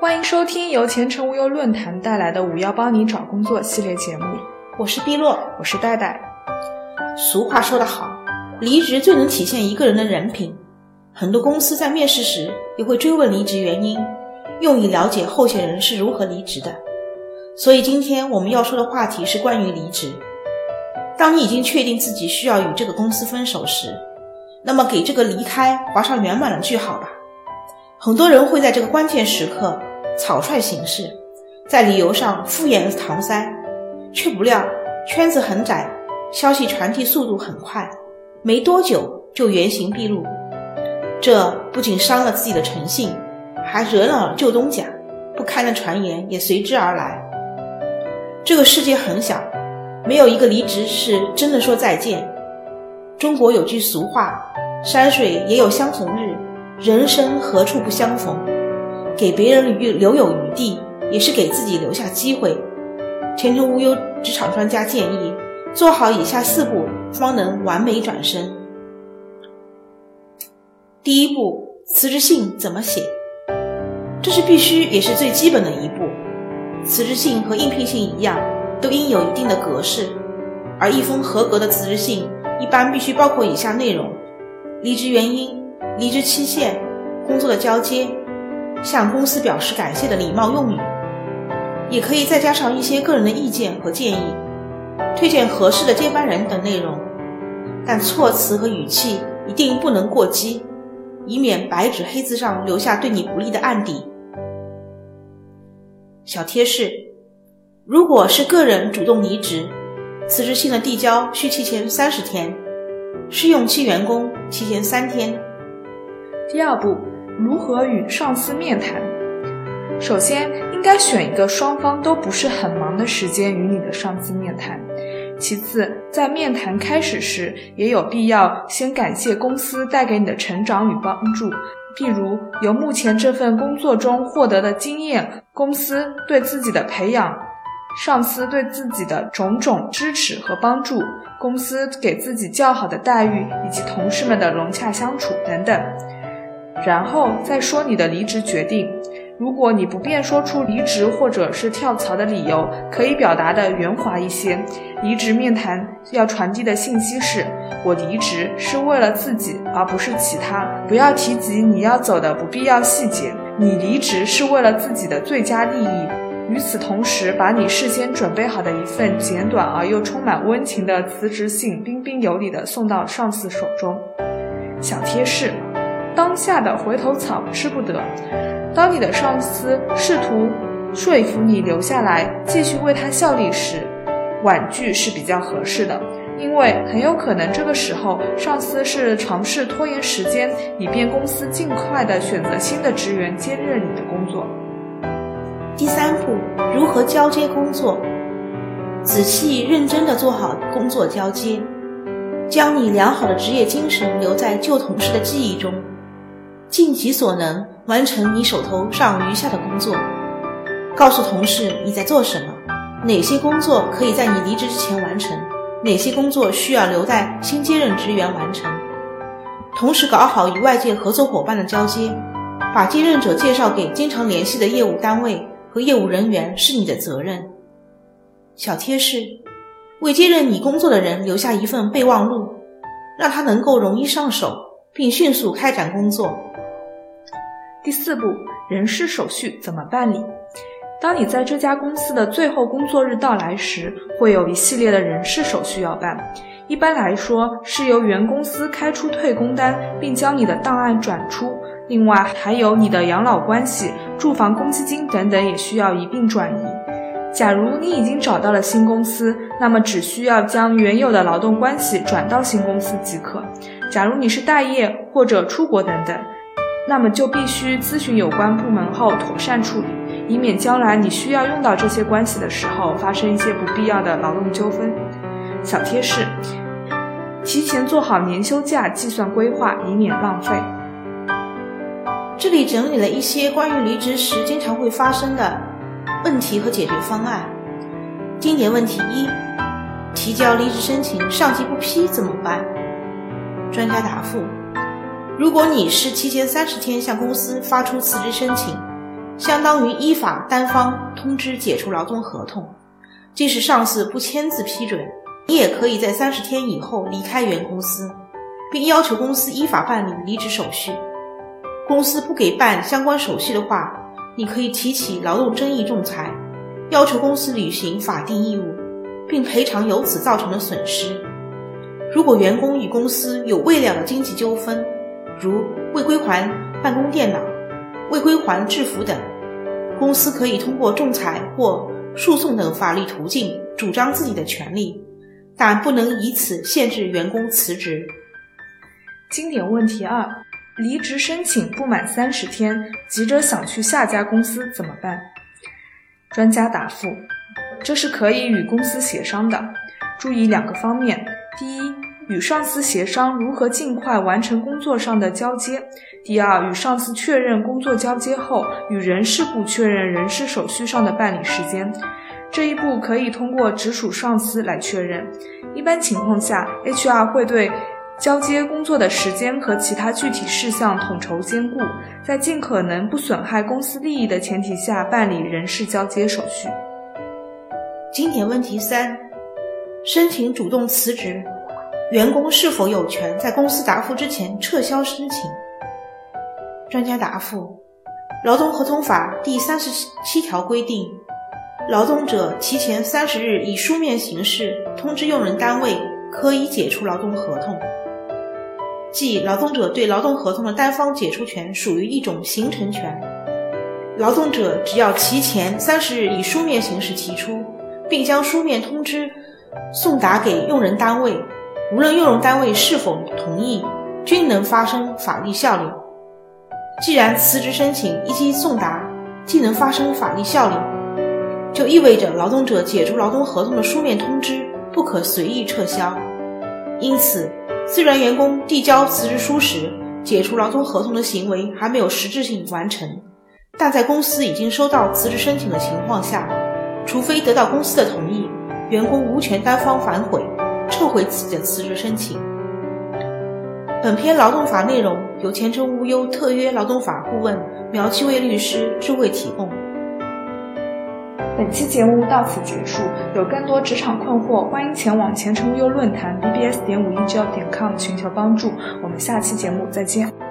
欢迎收听由前程无忧论坛带来的“五幺帮你找工作”系列节目。我是碧落，我是戴戴。俗话说得好，离职最能体现一个人的人品。很多公司在面试时也会追问离职原因，用以了解候选人是如何离职的。所以今天我们要说的话题是关于离职。当你已经确定自己需要与这个公司分手时，那么给这个离开划上圆满的句号吧。很多人会在这个关键时刻草率行事，在理由上敷衍搪塞，却不料圈子很窄，消息传递速度很快，没多久就原形毕露。这不仅伤了自己的诚信，还惹恼了旧东家，不堪的传言也随之而来。这个世界很小，没有一个离职是真的说再见。中国有句俗话：“山水也有相逢日。”人生何处不相逢？给别人留留有余地，也是给自己留下机会。前程无忧职场专家建议，做好以下四步，方能完美转身。第一步，辞职信怎么写？这是必须也是最基本的一步。辞职信和应聘信一样，都应有一定的格式。而一封合格的辞职信，一般必须包括以下内容：离职原因。离职期限、工作的交接、向公司表示感谢的礼貌用语，也可以再加上一些个人的意见和建议，推荐合适的接班人等内容。但措辞和语气一定不能过激，以免白纸黑字上留下对你不利的案底。小贴士：如果是个人主动离职，辞职信的递交需提前三十天，试用期员工提前三天。第二步，如何与上司面谈？首先，应该选一个双方都不是很忙的时间与你的上司面谈。其次，在面谈开始时，也有必要先感谢公司带给你的成长与帮助，譬如由目前这份工作中获得的经验，公司对自己的培养，上司对自己的种种支持和帮助，公司给自己较好的待遇，以及同事们的融洽相处等等。然后再说你的离职决定。如果你不便说出离职或者是跳槽的理由，可以表达的圆滑一些。离职面谈要传递的信息是：我离职是为了自己，而不是其他。不要提及你要走的不必要细节。你离职是为了自己的最佳利益。与此同时，把你事先准备好的一份简短而又充满温情的辞职信，彬彬有礼地送到上司手中。小贴士。当下的回头草吃不得。当你的上司试图说服你留下来继续为他效力时，婉拒是比较合适的，因为很有可能这个时候上司是尝试拖延时间，以便公司尽快的选择新的职员接任你的工作。第三步，如何交接工作？仔细认真的做好工作交接，将你良好的职业精神留在旧同事的记忆中。尽己所能完成你手头上余下的工作，告诉同事你在做什么，哪些工作可以在你离职之前完成，哪些工作需要留待新接任职员完成。同时搞好与外界合作伙伴的交接，把接任者介绍给经常联系的业务单位和业务人员是你的责任。小贴士：为接任你工作的人留下一份备忘录，让他能够容易上手，并迅速开展工作。第四步，人事手续怎么办理？当你在这家公司的最后工作日到来时，会有一系列的人事手续要办。一般来说，是由原公司开出退工单，并将你的档案转出。另外，还有你的养老关系、住房公积金等等，也需要一并转移。假如你已经找到了新公司，那么只需要将原有的劳动关系转到新公司即可。假如你是待业或者出国等等。那么就必须咨询有关部门后妥善处理，以免将来你需要用到这些关系的时候发生一些不必要的劳动纠纷。小贴士：提前做好年休假计算规划，以免浪费。这里整理了一些关于离职时经常会发生的问题和解决方案。经典问题一：提交离职申请，上级不批怎么办？专家答复。如果你是提前三十天向公司发出辞职申请，相当于依法单方通知解除劳动合同。即使上司不签字批准，你也可以在三十天以后离开原公司，并要求公司依法办理离职手续。公司不给办相关手续的话，你可以提起劳动争议仲裁，要求公司履行法定义务，并赔偿由此造成的损失。如果员工与公司有未了的经济纠纷，如未归还办公电脑、未归还制服等，公司可以通过仲裁或诉讼等法律途径主张自己的权利，但不能以此限制员工辞职。经典问题二：离职申请不满三十天，急着想去下家公司怎么办？专家答复：这是可以与公司协商的，注意两个方面。第一，与上司协商如何尽快完成工作上的交接；第二，与上司确认工作交接后，与人事部确认人事手续上的办理时间。这一步可以通过直属上司来确认。一般情况下，HR 会对交接工作的时间和其他具体事项统筹兼顾，在尽可能不损害公司利益的前提下办理人事交接手续。经典问题三。申请主动辞职，员工是否有权在公司答复之前撤销申请？专家答复：劳动合同法第三十七条规定，劳动者提前三十日以书面形式通知用人单位，可以解除劳动合同。即劳动者对劳动合同的单方解除权属于一种形成权。劳动者只要提前三十日以书面形式提出，并将书面通知。送达给用人单位，无论用人单位是否同意，均能发生法律效力。既然辞职申请一经送达既能发生法律效力，就意味着劳动者解除劳动合同的书面通知不可随意撤销。因此，虽然员工递交辞职书时解除劳动合同的行为还没有实质性完成，但在公司已经收到辞职申请的情况下，除非得到公司的同意。员工无权单方反悔、撤回自己的辞职申请。本篇劳动法内容由前程无忧特约劳动法顾问苗七位律师智慧提供。本期节目到此结束，有更多职场困惑，欢迎前往前程无忧论坛 BBS 点五一知要点 com 寻求帮助。我们下期节目再见。